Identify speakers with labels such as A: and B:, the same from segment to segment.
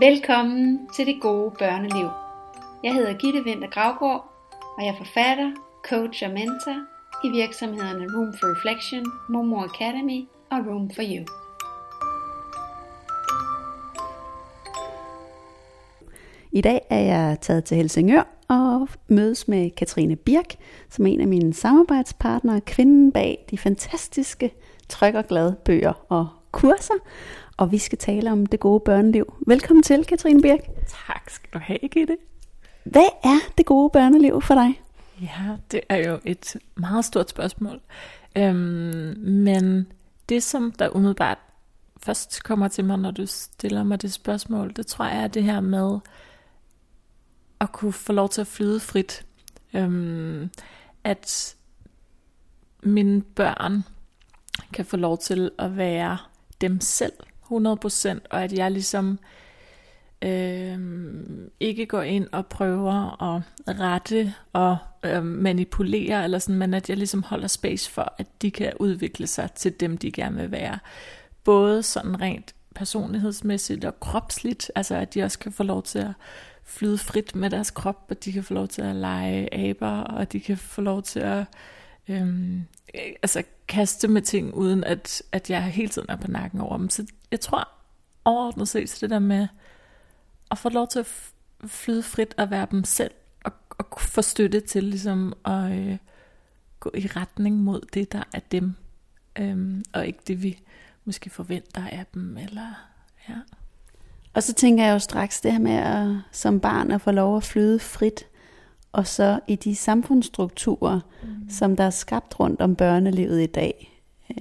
A: Velkommen til det gode børneliv. Jeg hedder Gitte Vinter Gravgaard, og jeg er forfatter, coach og mentor i virksomhederne Room for Reflection, Momo Academy og Room for You.
B: I dag er jeg taget til Helsingør og mødes med Katrine Birk, som er en af mine samarbejdspartnere, kvinden bag de fantastiske Tryk og Glad bøger og kurser. Og vi skal tale om det gode børneliv. Velkommen til, Katrine Birk.
C: Tak skal du have, Gitte.
B: Hvad er det gode børneliv for dig?
C: Ja, det er jo et meget stort spørgsmål. Øhm, men det, som der umiddelbart først kommer til mig, når du stiller mig det spørgsmål, det tror jeg er det her med at kunne få lov til at flyde frit. Øhm, at mine børn kan få lov til at være dem selv 100%, og at jeg ligesom øh, ikke går ind og prøver at rette og øh, manipulere, eller sådan, men at jeg ligesom holder space for, at de kan udvikle sig til dem, de gerne vil være. Både sådan rent personlighedsmæssigt og kropsligt, altså at de også kan få lov til at flyde frit med deres krop, og de kan få lov til at lege aber, og de kan få lov til at øhm, altså kaste med ting, uden at, at jeg hele tiden er på nakken over dem. Så jeg tror overordnet set, så det der med at få lov til at flyde frit og være dem selv, og, og få støtte til ligesom at øh, gå i retning mod det, der er dem, øhm, og ikke det, vi måske forventer af dem, eller ja.
B: Og så tænker jeg jo straks det her med at, som barn at få lov at flyde frit, og så i de samfundsstrukturer, mm. som der er skabt rundt om børnelivet i dag.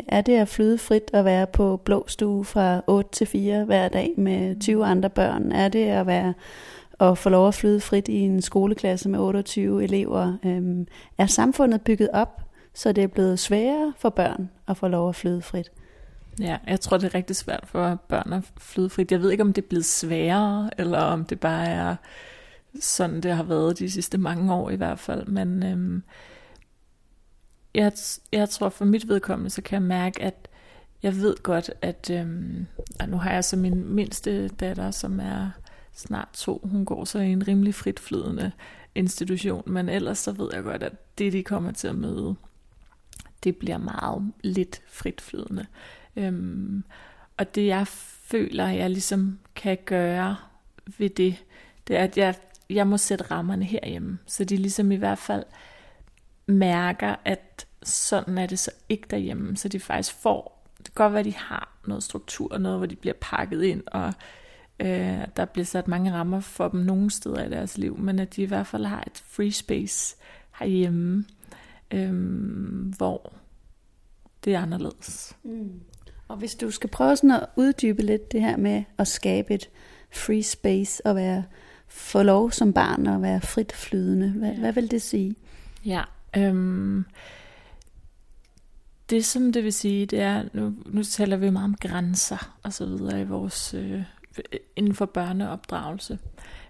B: Er det at flyde frit og være på blå stue fra 8 til 4 hver dag med 20 mm. andre børn? Er det at være og få lov at flyde frit i en skoleklasse med 28 elever? Øhm, er samfundet bygget op, så det er blevet sværere for børn at få lov at flyde frit?
C: Ja, jeg tror, det er rigtig svært for børn at flyde frit. Jeg ved ikke, om det er blevet sværere, eller om det bare er sådan, det har været de sidste mange år i hvert fald. Men øhm, jeg, jeg tror, for mit vedkommende, så kan jeg mærke, at jeg ved godt, at øhm, nu har jeg så min mindste datter, som er snart to. Hun går så i en rimelig fritflydende institution, men ellers så ved jeg godt, at det, de kommer til at møde, det bliver meget lidt fritflydende. Øhm, og det jeg føler, jeg ligesom kan gøre ved det, det er, at jeg, jeg må sætte rammerne herhjemme. Så de ligesom i hvert fald mærker, at sådan er det så ikke derhjemme. Så de faktisk får, det kan godt være, at de har noget struktur, noget hvor de bliver pakket ind, og øh, der bliver sat mange rammer for dem nogle steder i deres liv, men at de i hvert fald har et free space herhjemme, øh, hvor det er anderledes. Mm.
B: Og hvis du skal prøve sådan at uddybe lidt det her med at skabe et free space og være få lov som barn at være frit flydende, hvad, ja. hvad vil det sige?
C: Ja, øhm, det som det vil sige, det er, nu, nu taler vi meget om grænser og så videre i vores, øh, inden for børneopdragelse.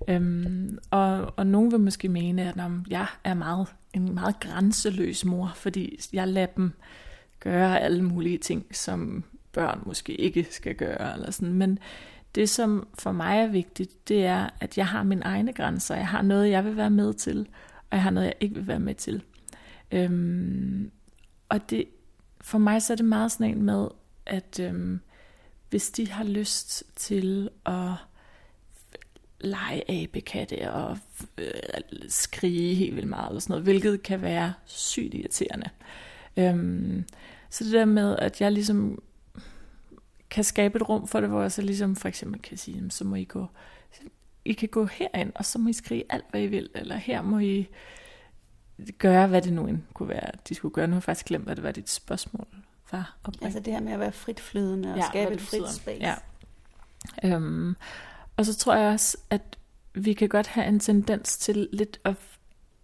C: Øhm, og, og nogen vil måske mene, at om jeg er meget, en meget grænseløs mor, fordi jeg lader dem gøre alle mulige ting, som børn måske ikke skal gøre. Eller sådan. Men det, som for mig er vigtigt, det er, at jeg har mine egne grænser. Jeg har noget, jeg vil være med til, og jeg har noget, jeg ikke vil være med til. Øhm, og det, for mig så er det meget sådan en med, at øhm, hvis de har lyst til at lege abekatte og øh, skrige helt vildt meget, eller sådan noget, hvilket kan være sygt irriterende. Øhm, så det der med, at jeg ligesom kan skabe et rum for det, hvor jeg så ligesom for eksempel kan sige, så må I gå, I kan gå herind, og så må I skrige alt, hvad I vil, eller her må I gøre, hvad det nu end kunne være, de skulle gøre. Nu har jeg faktisk glemt, hvad det var, dit spørgsmål var.
B: Opring. Altså det her med at være fritflydende og ja, skabe et frit space. Ja.
C: Øhm, og så tror jeg også, at vi kan godt have en tendens til lidt at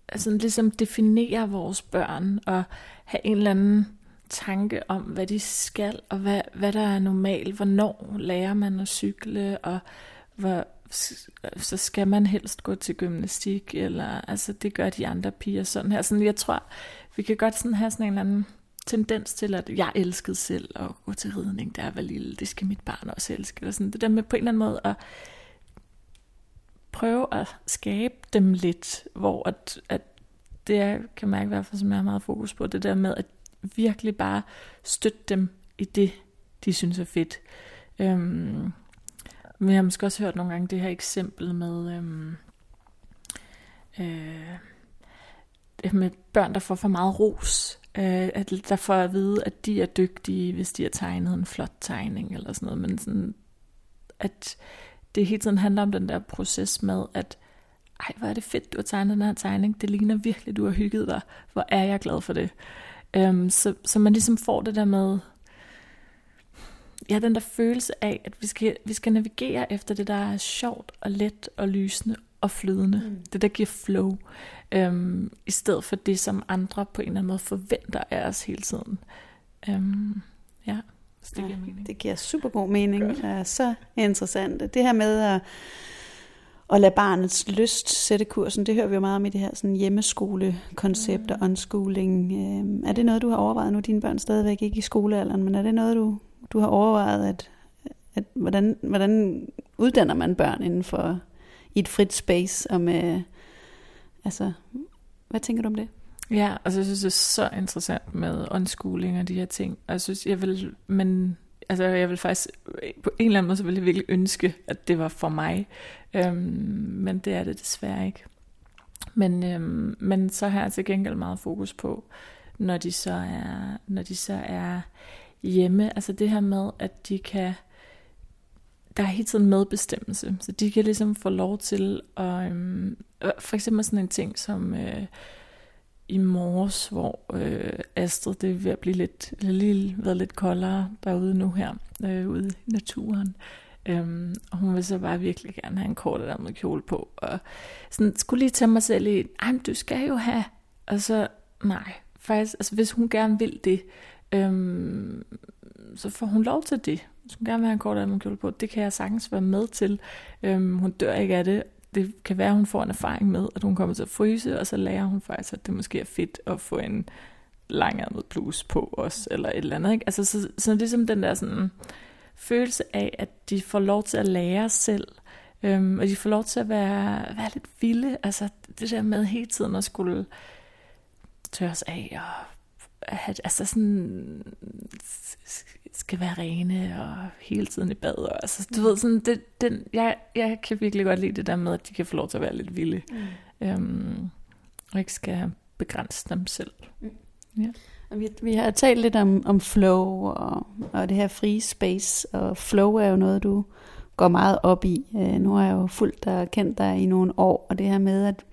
C: altså, ligesom definere vores børn og have en eller anden tanke om, hvad de skal, og hvad, hvad der er normalt. Hvornår lærer man at cykle, og hvor, så skal man helst gå til gymnastik, eller altså det gør de andre piger sådan her. Sådan, jeg tror, vi kan godt sådan have sådan en eller anden tendens til, at jeg elskede selv at gå til ridning, da jeg var lille. Det skal mit barn også elske. Eller sådan. Det der med på en eller anden måde at prøve at skabe dem lidt, hvor at, at det er, kan mærke i hvert fald, som jeg har meget fokus på, det der med at virkelig bare støtte dem i det, de synes er fedt. Øhm, men jeg har måske også hørt nogle gange det her eksempel med, øhm, øh, med børn, der får for meget ros. Øh, at der får at vide, at de er dygtige, hvis de har tegnet en flot tegning eller sådan noget. Men sådan, at det hele tiden handler om den der proces med, at ej, hvor er det fedt, du har tegnet den her tegning. Det ligner virkelig, du har hygget dig. Hvor er jeg glad for det. Um, så, så man ligesom får det der med, ja, den der følelse af, at vi skal, vi skal navigere efter det, der er sjovt og let og lysende og flydende. Mm. Det, der giver flow. Um, I stedet for det, som andre på en eller anden måde forventer af os hele tiden. Um, ja,
B: det giver mening. Det giver super god mening. Godt. er så interessant. Det her med at at lade barnets lyst sætte kursen, det hører vi jo meget om i det her sådan hjemmeskolekoncept og mm. unschooling. Øh, er det noget, du har overvejet nu? Dine børn stadigvæk ikke i skolealderen, men er det noget, du, du har overvejet, at, at hvordan, hvordan uddanner man børn inden for i et frit space? Og med, altså, hvad tænker du om det?
C: Ja, altså jeg synes, det er så interessant med unschooling og de her ting. Og jeg synes, jeg vil, men altså jeg vil faktisk, på en eller anden måde, så ville jeg virkelig ønske, at det var for mig. Øhm, men det er det desværre ikke. Men, øhm, men så har jeg til gengæld meget fokus på, når de så er, når de så er hjemme, altså det her med, at de kan, der er hele tiden medbestemmelse, så de kan ligesom få lov til at, øhm, for eksempel sådan en ting som, øh, i morges, hvor øh, Astrid, det er ved at blive lidt, lige været lidt koldere derude nu her, øh, ude i naturen. Øhm, og hun vil så bare virkelig gerne have en kort med kjole på. Og sådan, skulle lige tage mig selv i, ej, du skal jo have. Og så, nej, faktisk, altså hvis hun gerne vil det, øhm, så får hun lov til det. Hvis hun gerne vil have en kort med kjole på, det kan jeg sagtens være med til. Øhm, hun dør ikke af det, det kan være, at hun får en erfaring med, at hun kommer til at fryse, og så lærer hun faktisk, at det måske er fedt at få en langærmet bluse på os, eller et eller andet. Ikke? Altså, så, så ligesom den der sådan, følelse af, at de får lov til at lære selv, øhm, og de får lov til at være, være lidt vilde. Altså det der med hele tiden at skulle tørres af, og at, altså sådan, skal være rene og hele tiden i bad. Og, altså, du ved, sådan, det, den, jeg, jeg kan virkelig godt lide det der med, at de kan få lov til at være lidt vilde. Mm. Øhm, og ikke skal begrænse dem selv. Mm.
B: Ja. Og vi, vi har talt lidt om, om flow og, og det her free space, og flow er jo noget, du går meget op i. Øh, nu har jeg jo fulgt dig og kendt dig i nogle år, og det her med, at,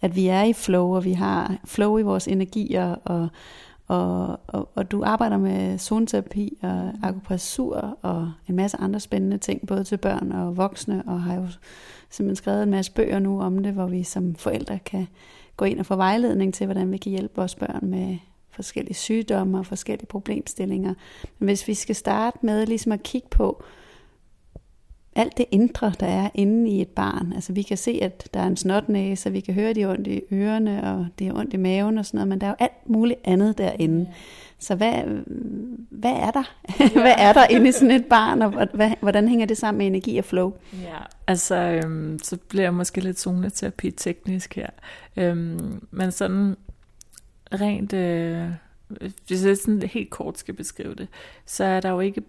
B: at vi er i flow, og vi har flow i vores energier, og og, og, og du arbejder med zoneterapi og akupressur og en masse andre spændende ting, både til børn og voksne, og har jo simpelthen skrevet en masse bøger nu om det, hvor vi som forældre kan gå ind og få vejledning til, hvordan vi kan hjælpe vores børn med forskellige sygdomme og forskellige problemstillinger. Men hvis vi skal starte med ligesom at kigge på, alt det indre, der er inde i et barn. Altså vi kan se, at der er en snotnæse, og vi kan høre, at de er ondt i ørerne, og det er ondt i maven og sådan noget, men der er jo alt muligt andet derinde. Ja. Så hvad, hvad er der? Ja. hvad er der inde i sådan et barn, og hvordan hænger det sammen med energi og flow?
C: Ja, altså øhm, så bliver jeg måske lidt zoneterapi teknisk her. Øhm, men sådan rent, øh, hvis jeg sådan helt kort skal beskrive det, så er der jo ikke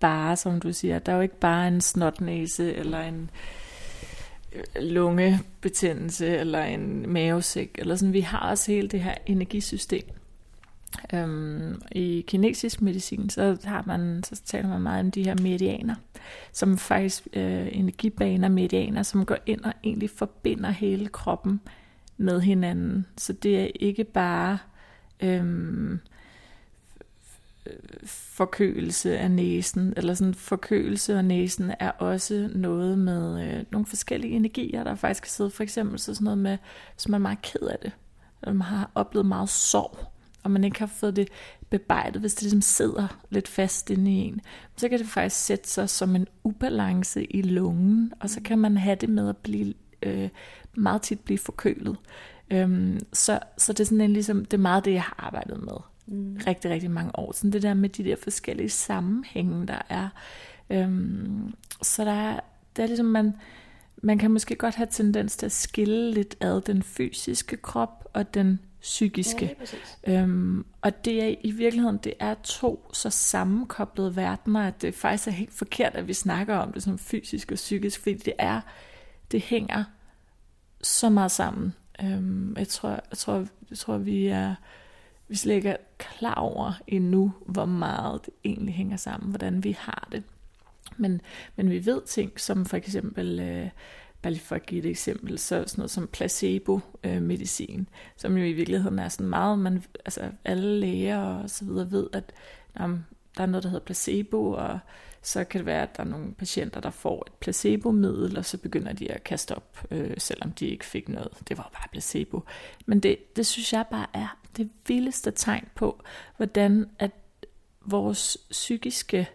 C: bare, som du siger, der er jo ikke bare en snotnæse eller en øh, lungebetændelse eller en mavesæk eller sådan. Vi har også hele det her energisystem. Øhm, I kinesisk medicin, så har man, så taler man meget om de her meridianer, som faktisk øh, energibaner, meridianer, som går ind og egentlig forbinder hele kroppen med hinanden. Så det er ikke bare øhm, forkølelse af næsen, eller sådan forkølelse af næsen er også noget med øh, nogle forskellige energier, der faktisk kan sidde. For eksempel så sådan noget med, hvis man er meget ked af det, eller man har oplevet meget sorg, og man ikke har fået det bebejdet, hvis det ligesom sidder lidt fast inde i en, så kan det faktisk sætte sig som en ubalance i lungen, og så kan man have det med at blive øh, meget tit blive forkølet. Øhm, så, så det er sådan en, ligesom, det er meget det, jeg har arbejdet med mm. rigtig, rigtig mange år. Sådan det der med de der forskellige sammenhænge, der er. Øhm, så der er, der er ligesom, man, man kan måske godt have tendens til at skille lidt ad den fysiske krop og den psykiske. Ja, øhm, og det er i virkeligheden, det er to så sammenkoblede verdener, at det faktisk er helt forkert, at vi snakker om det som fysisk og psykisk, fordi det er, det hænger så meget sammen. Øhm, jeg tror, jeg tror, jeg tror vi er, vi slet ikke er klar over endnu, hvor meget det egentlig hænger sammen, hvordan vi har det. Men, men vi ved ting, som for eksempel, øh, bare lige for at give et eksempel, så sådan noget som placebo-medicin, øh, som jo i virkeligheden er sådan meget, man, altså alle læger og så videre ved, at jamen, der er noget, der hedder placebo, og så kan det være, at der er nogle patienter, der får et placebomiddel, og så begynder de at kaste op, øh, selvom de ikke fik noget. Det var bare placebo. Men det, det synes jeg bare er det vildeste tegn på, hvordan at vores psykiske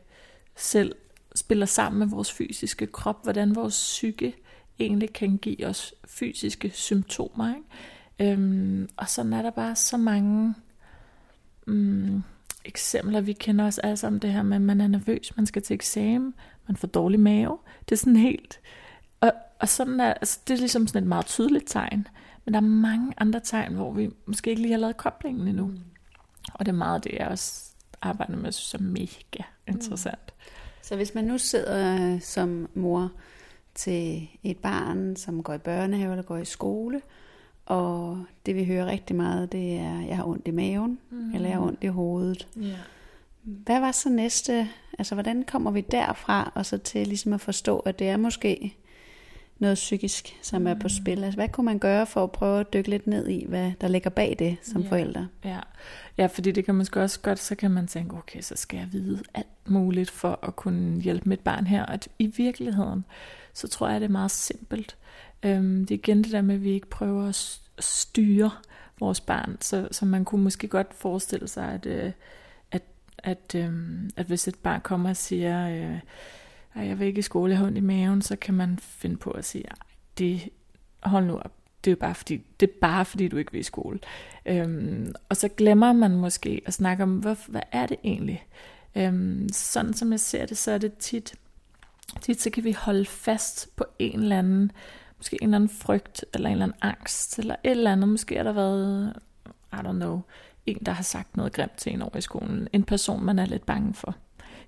C: selv spiller sammen med vores fysiske krop, hvordan vores psyke egentlig kan give os fysiske symptomer. Ikke? Øhm, og så er der bare så mange Mm, eksempler. Vi kender os alle sammen det her med, at man er nervøs, man skal til eksamen, man får dårlig mave. Det er sådan helt... Og, og sådan er, altså, det er ligesom sådan et meget tydeligt tegn. Men der er mange andre tegn, hvor vi måske ikke lige har lavet koblingen endnu. Mm. Og det er meget det, jeg også arbejder med, som mega interessant. Mm.
B: Så hvis man nu sidder som mor til et barn, som går i børnehave eller går i skole, og det vi hører rigtig meget, det er, jeg har ondt i maven, mm. eller jeg har ondt i hovedet. Yeah. Hvad var så næste, altså hvordan kommer vi derfra, og så til ligesom at forstå, at det er måske noget psykisk, som mm. er på mm. spil. Altså, hvad kunne man gøre for at prøve at dykke lidt ned i, hvad der ligger bag det som
C: ja.
B: forældre?
C: Ja. ja, fordi det kan man også godt, så kan man tænke, okay, så skal jeg vide alt muligt for at kunne hjælpe mit barn her. Og i virkeligheden, så tror jeg, det er meget simpelt. Øhm, det er igen det der med, at vi ikke prøver at styre vores barn. Så, så man kunne måske godt forestille sig, at, øh, at, at, øh, at hvis et barn kommer og siger, øh, jeg vil ikke i skole, jeg har ondt i maven, så kan man finde på at sige, det, hold nu op, det er jo bare fordi, det er bare fordi, du ikke vil i skole. Øhm, og så glemmer man måske at snakke om, hvad, hvad er det egentlig? Øhm, sådan som jeg ser det, så er det tit, tit så kan vi holde fast på en eller anden, måske en eller anden frygt, eller en eller anden angst, eller et eller andet. Måske har der været, I don't know, en, der har sagt noget grimt til en over i skolen. En person, man er lidt bange for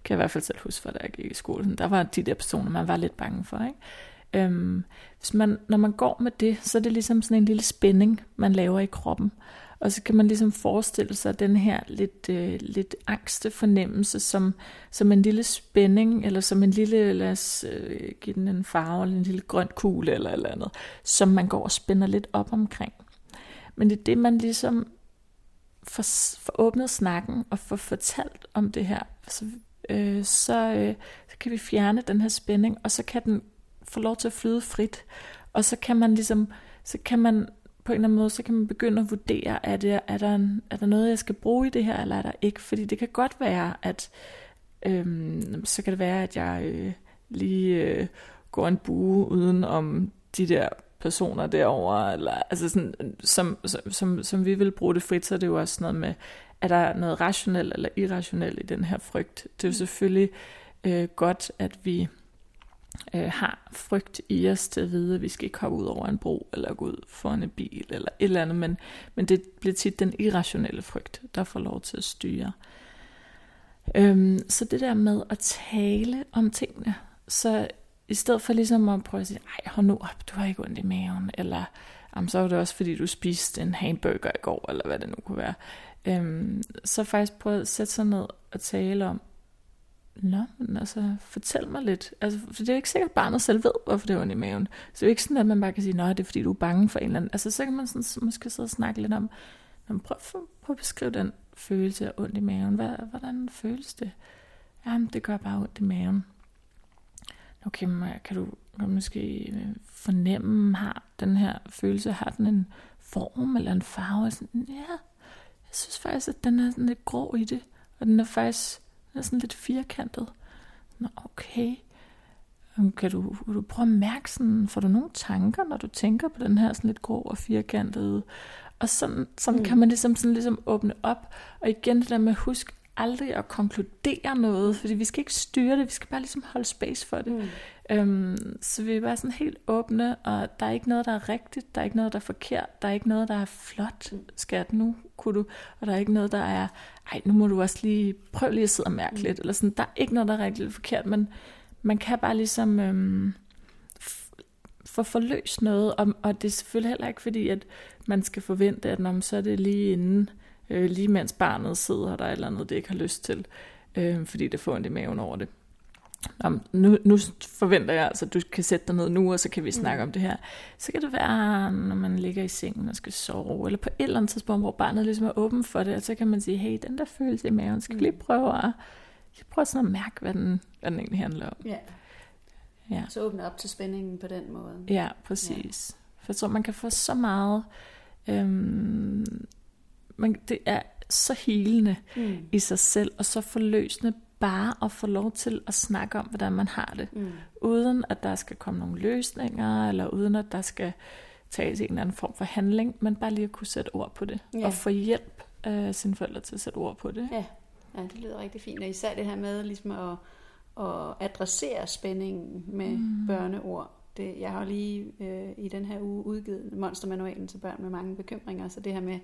C: kan jeg i hvert fald selv huske, for da jeg gik i skolen. Der var de der personer, man var lidt bange for. Ikke? Øhm, hvis man, når man går med det, så er det ligesom sådan en lille spænding, man laver i kroppen. Og så kan man ligesom forestille sig den her lidt, øh, lidt angste fornemmelse som, som en lille spænding, eller som en lille, lad os øh, give den en farve, eller en lille grøn kugle eller eller andet, som man går og spænder lidt op omkring. Men det er det, man ligesom får, får åbnet snakken og får fortalt om det her. så, øh, så, øh, så kan vi fjerne den her spænding, og så kan den få lov til at flyde frit. Og så kan man ligesom, så kan man på en eller anden måde, så kan man begynde at vurdere, er, det, er, der, en, er der noget, jeg skal bruge i det her, eller er der ikke? Fordi det kan godt være, at øhm, så kan det være, at jeg øh, lige øh, går en bue uden om de der personer derovre, eller altså sådan, som, som, som vi vil bruge det frit, så er det jo også noget med, er der noget rationelt eller irrationelt i den her frygt? Det er jo selvfølgelig øh, godt, at vi øh, har frygt i os til at vide, at vi skal ikke hoppe ud over en bro, eller gå ud for en bil, eller et eller andet, men, men det bliver tit den irrationelle frygt, der får lov til at styre. Øhm, så det der med at tale om tingene, så i stedet for ligesom at prøve at sige, ej, hold nu op, du har ikke ondt i maven, eller jamen, så var det også fordi, du spiste en hamburger i går, eller hvad det nu kunne være. Øhm, så faktisk prøve at sætte sig ned og tale om, Nå, men altså, fortæl mig lidt. Altså, for det er jo ikke sikkert, at barnet selv ved, hvorfor det er ondt i maven. Så det er jo ikke sådan, at man bare kan sige, nej, det er fordi, du er bange for en eller anden. Altså, så kan man sådan, måske sidde og snakke lidt om, prøv, prøv at beskrive den følelse af ondt i maven. Hvad, hvordan føles det? Jamen, det gør bare ondt i maven. Okay, øh, kan du, kan du måske øh, fornemme, har den her følelse, har den en form eller en farve? Sådan, ja, jeg synes faktisk, at den er sådan lidt grå i det, og den er faktisk den er sådan lidt firkantet. Nå, okay. Kan du, kan du prøve at mærke sådan, får du nogle tanker, når du tænker på den her sådan lidt grå og firkantede? Og sådan, sådan mm. kan man ligesom, sådan ligesom åbne op. Og igen det der med, husk, aldrig at konkludere noget, fordi vi skal ikke styre det, vi skal bare ligesom holde space for det. Mm. Øhm, så vi er bare sådan helt åbne, og der er ikke noget, der er rigtigt, der er ikke noget, der er forkert, der er ikke noget, der er flot, skat, nu kunne du, og der er ikke noget, der er, ej, nu må du også lige, prøve lige at sidde og mærke lidt, eller sådan, der er ikke noget, der er rigtigt forkert, men man kan bare ligesom øhm, få forløst noget, og, og det er selvfølgelig heller ikke fordi, at man skal forvente, at når så er det lige inden, øh, lige mens barnet sidder, der er et eller andet, det ikke har lyst til, øh, fordi det får ondt i maven over det. Om, nu, nu forventer jeg altså, at du kan sætte dig ned nu, og så kan vi snakke mm. om det her. Så kan det være, når man ligger i sengen og skal sove, eller på et eller andet tidspunkt, hvor barnet ligesom er åben for det, og så kan man sige, hey, den der følelse i maven, skal vi lige prøve at, prøve sådan at mærke, hvad den, hvad den egentlig handler om.
B: Ja. ja. Så åbne op til spændingen på den måde.
C: Ja, præcis. Ja. For så man kan få så meget, øhm, man, det er så helende mm. i sig selv, og så forløsende bare at få lov til at snakke om, hvordan man har det. Mm. Uden at der skal komme nogle løsninger, eller uden at der skal tages en eller anden form for handling, men bare lige at kunne sætte ord på det. Ja. Og få hjælp af sine forældre til at sætte ord på det.
B: Ja. ja, det lyder rigtig fint. Og især det her med ligesom at, at adressere spændingen med mm. børneord. Det, jeg har lige øh, i den her uge udgivet monstermanualen til børn med mange bekymringer, så det her med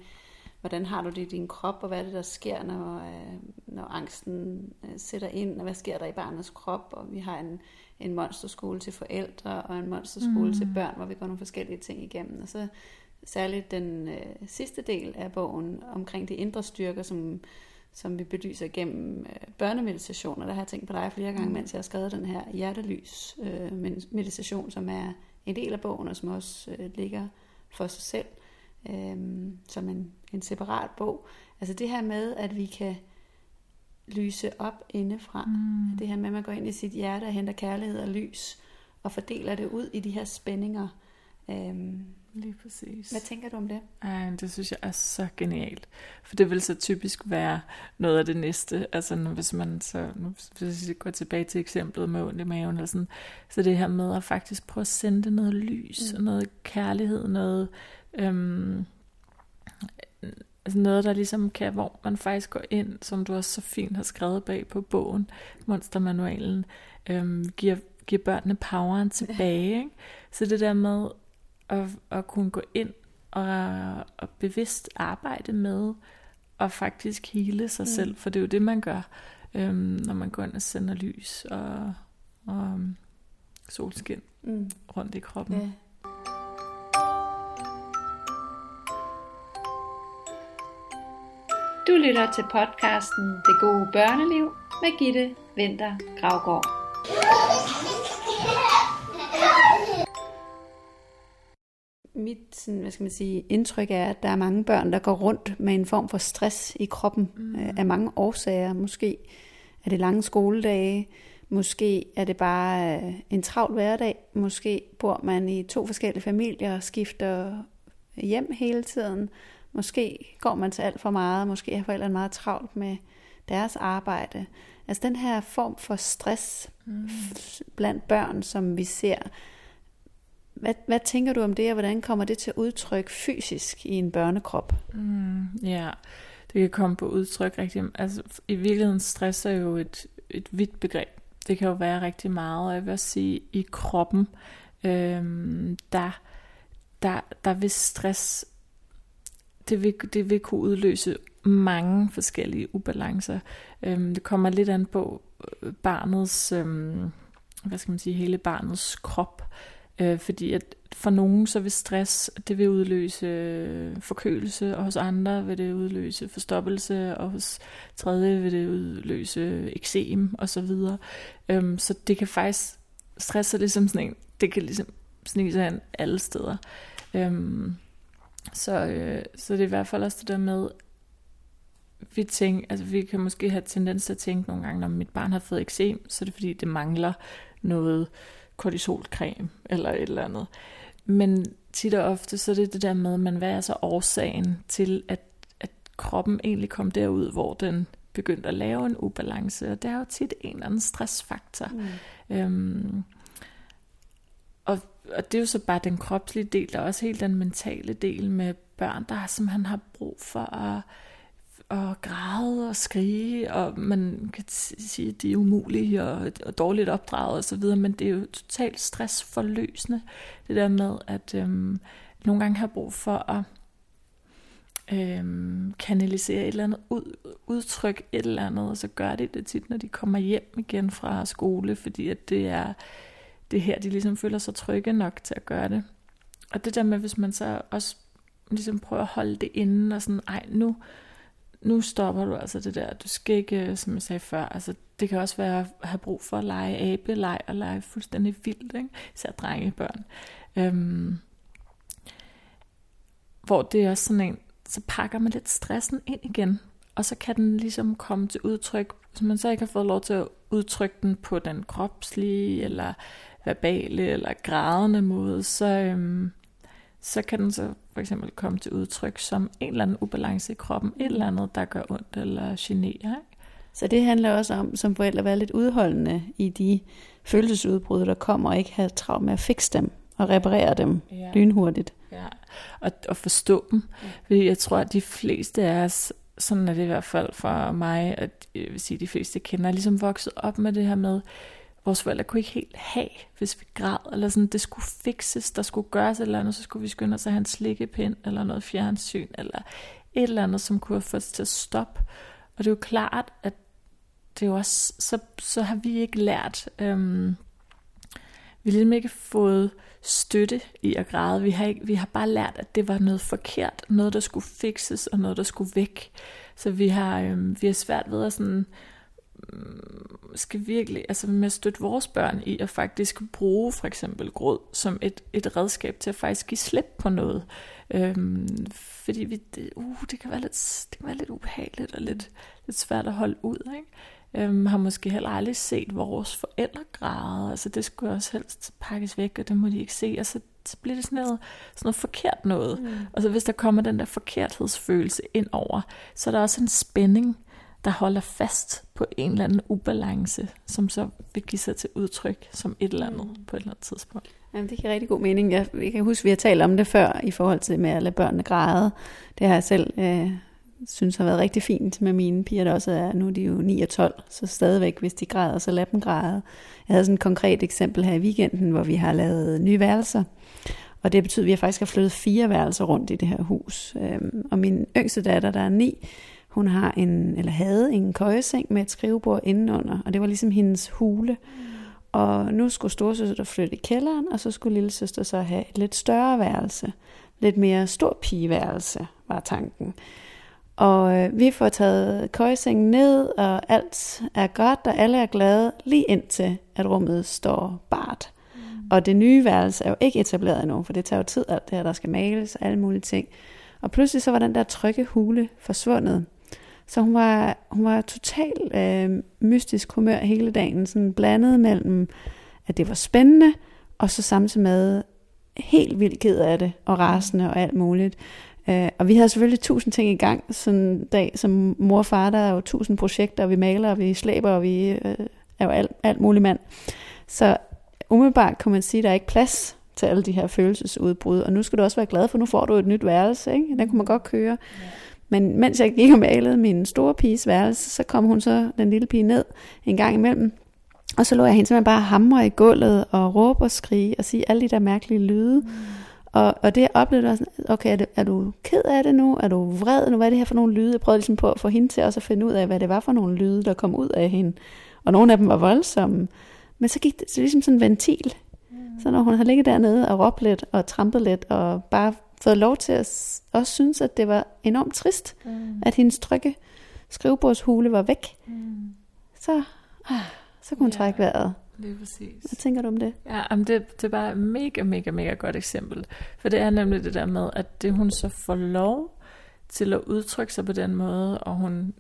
B: hvordan har du det i din krop, og hvad er det, der sker, når, øh, når angsten øh, sætter ind, og hvad sker der i barnets krop, og vi har en, en monsterskole til forældre, og en monsterskole mm. til børn, hvor vi går nogle forskellige ting igennem, og så særligt den øh, sidste del af bogen omkring de indre styrker, som, som vi belyser gennem øh, børnemeditationer. Der har jeg tænkt på dig flere gange, mm. mens jeg har skrevet den her hjertelys øh, meditation, som er en del af bogen, og som også øh, ligger for sig selv øh, som en, en separat bog. Altså det her med, at vi kan lyse op indefra. Mm. Det her med, at man går ind i sit hjerte og henter kærlighed og lys, og fordeler det ud i de her spændinger. Øhm,
C: Lige præcis.
B: Hvad tænker du om det?
C: Ej, det synes jeg er så genialt. For det vil så typisk være noget af det næste. Altså nu, hvis man så, nu, hvis vi går tilbage til eksemplet med ondt i maven, eller sådan, så det her med at faktisk prøve at sende noget lys, mm. og noget kærlighed, noget Øhm, altså noget, der ligesom kan, hvor man faktisk går ind, som du også så fint har skrevet bag på bogen, Monstermanualen, øhm, giver, giver børnene poweren tilbage. Ikke? Så det der med at, at kunne gå ind og, og bevidst arbejde med og faktisk hele sig mm. selv, for det er jo det, man gør, øhm, når man går ind og sender lys og, og solskin mm. rundt i kroppen. Ja.
A: Du lytter til podcasten Det gode børneliv med Gitte Vinter Gravgaard.
B: Mit sådan, hvad skal man sige, indtryk er, at der er mange børn, der går rundt med en form for stress i kroppen mm. Øh, af mange årsager. Måske er det lange skoledage, måske er det bare øh, en travl hverdag, måske bor man i to forskellige familier og skifter hjem hele tiden. Måske går man til alt for meget, måske har forældrene meget travlt med deres arbejde. Altså den her form for stress mm. blandt børn, som vi ser. Hvad, hvad tænker du om det, og hvordan kommer det til udtryk fysisk i en børnekrop?
C: Mm, ja, det kan komme på udtryk rigtig... Altså i virkeligheden stress er jo et, et vidt begreb. Det kan jo være rigtig meget, og jeg vil sige, i kroppen, øhm, der, der, der vil stress det vil, det vil kunne udløse mange forskellige ubalancer. Øhm, det kommer lidt an på øh, barnets, øhm, hvad skal man sige, hele barnets krop. Øh, fordi at for nogen så vil stress, det vil udløse øh, forkølelse, og hos andre vil det udløse forstoppelse, og hos tredje vil det udløse eksem og så videre. Øhm, så det kan faktisk, stress er ligesom sådan en, det kan ligesom snige sig alle steder. Øhm, så, øh, så det er i hvert fald også det der med, vi, tænker, altså vi kan måske have tendens til at tænke nogle gange, når mit barn har fået eksem, så er det fordi, det mangler noget kortisolcreme eller et eller andet. Men tit og ofte, så er det det der med, man hvad er så årsagen til, at, at kroppen egentlig kom derud, hvor den begyndte at lave en ubalance, og det er jo tit en eller anden stressfaktor. Mm. Øhm, og det er jo så bare den kropslige del, der er også helt den mentale del med børn, der simpelthen har brug for at at græde og skrige, og man kan sige, at de er umulige og, og dårligt opdraget osv., men det er jo totalt stressforløsende, det der med, at øhm, nogle gange har brug for at øhm, kanalisere et eller andet ud, udtryk et eller andet, og så gør de det tit, når de kommer hjem igen fra skole, fordi at det er det her, de ligesom føler sig trygge nok til at gøre det. Og det der med, hvis man så også ligesom prøver at holde det inden, og sådan, ej, nu, nu stopper du altså det der. Du skal ikke, øh, som jeg sagde før, altså det kan også være at have brug for at lege abeleg og lege fuldstændig vildt, ikke? især drengebørn. Øhm, hvor det er også sådan en, så pakker man lidt stressen ind igen, og så kan den ligesom komme til udtryk, hvis man så ikke har fået lov til at udtrykke den på den kropslige, eller verbale, eller grædende måde, så, øhm, så kan den så for eksempel komme til udtryk som en eller anden ubalance i kroppen, et eller andet, der gør ondt eller generer. Ikke?
B: Så det handler også om, som forældre, at være lidt udholdende i de følelsesudbrud, der kommer, og ikke have travlt med at fikse dem og reparere dem ja. lynhurtigt.
C: Ja, og, og forstå dem. Ja. Fordi jeg tror, at de fleste af os, sådan er det i hvert fald for mig, at jeg vil sige, at de fleste kender, er ligesom vokset op med det her med, vores forældre kunne ikke helt have, hvis vi græd, eller sådan, det skulle fikses, der skulle gøres et eller andet, så skulle vi skynde os at have en slikkepind, eller noget fjernsyn, eller et eller andet, som kunne få os til at stoppe. Og det er jo klart, at det er jo også, så, så har vi ikke lært, øhm, vi har ligesom ikke fået støtte i at græde. Vi har, ikke, vi har bare lært, at det var noget forkert, noget der skulle fikses, og noget der skulle væk. Så vi har, øh, vi har svært ved at sådan, mm, skal virkelig, altså med at støtte vores børn i at faktisk bruge for eksempel gråd som et, et redskab til at faktisk give slip på noget. Øhm, fordi vi, det, uh, det, kan være lidt, det kan være lidt ubehageligt og lidt, lidt svært at holde ud. Ikke? Øhm, har måske heller aldrig set vores forældre græde. Altså det skulle også helst pakkes væk, og det må de ikke se. Og så, så bliver det sådan noget, sådan noget forkert noget. Mm. Og så hvis der kommer den der forkerthedsfølelse ind over, så er der også en spænding der holder fast på en eller anden ubalance, som så vil give sig til udtryk som et eller andet mm. på et eller andet tidspunkt.
B: Jamen, det giver rigtig god mening. Jeg, jeg kan huske, at vi har talt om det før i forhold til med at lade børnene græde. Det har jeg selv øh, synes har været rigtig fint med mine piger, der også er, nu er de jo 9 og 12, så stadigvæk, hvis de græder, så lad dem græde. Jeg havde sådan et konkret eksempel her i weekenden, hvor vi har lavet nye værelser. Og det betyder, at vi faktisk har flyttet fire værelser rundt i det her hus. Øhm, og min yngste datter, der er 9, hun har en, eller havde en køjeseng med et skrivebord indenunder, og det var ligesom hendes hule. Og nu skulle storsøster flytte i kælderen, og så skulle lille søster så have et lidt større værelse. Lidt mere stor pigeværelse, var tanken. Og øh, vi får taget køjesengen ned, og alt er godt, og alle er glade, lige indtil at rummet står bart. Mm. Og det nye værelse er jo ikke etableret endnu, for det tager jo tid, alt det her, der skal males og alle mulige ting. Og pludselig så var den der trygge hule forsvundet. Så hun var, hun var totalt øh, mystisk humør hele dagen, sådan blandet mellem, at det var spændende, og så samtidig med helt vildt ked af det, og rasende og alt muligt. Øh, og vi havde selvfølgelig tusind ting i gang sådan en dag, som mor og far, der er jo tusind projekter, og vi maler, og vi slæber, og vi øh, er jo alt, alt muligt mand. Så umiddelbart kan man sige, at der er ikke plads til alle de her følelsesudbrud, og nu skal du også være glad for, nu får du et nyt værelse, ikke? den kunne man godt køre. Ja. Men mens jeg gik og malede min store piges værelse, så kom hun så, den lille pige, ned en gang imellem. Og så lå jeg hende simpelthen bare hamre i gulvet og råbe og skrige og sige alle de der mærkelige lyde. Mm. Og, og det jeg oplevede var sådan, okay, er, det, er du ked af det nu? Er du vred nu? Hvad er det her for nogle lyde? Jeg prøvede ligesom på at få hende til også at finde ud af, hvad det var for nogle lyde, der kom ud af hende. Og nogle af dem var voldsomme. Men så gik det så ligesom sådan en ventil. Mm. Så når hun havde ligget dernede og råbt lidt og trampet lidt og bare fået lov til at også synes, at det var enormt trist, mm. at hendes trygge skrivebordshule var væk. Mm. Så, ah, så kunne hun ja, trække vejret.
C: Er præcis.
B: Hvad tænker du om det?
C: Ja, om det, det er bare et mega, mega, mega godt eksempel. For det er nemlig det der med, at det hun så får lov til at udtrykke sig på den måde, og hun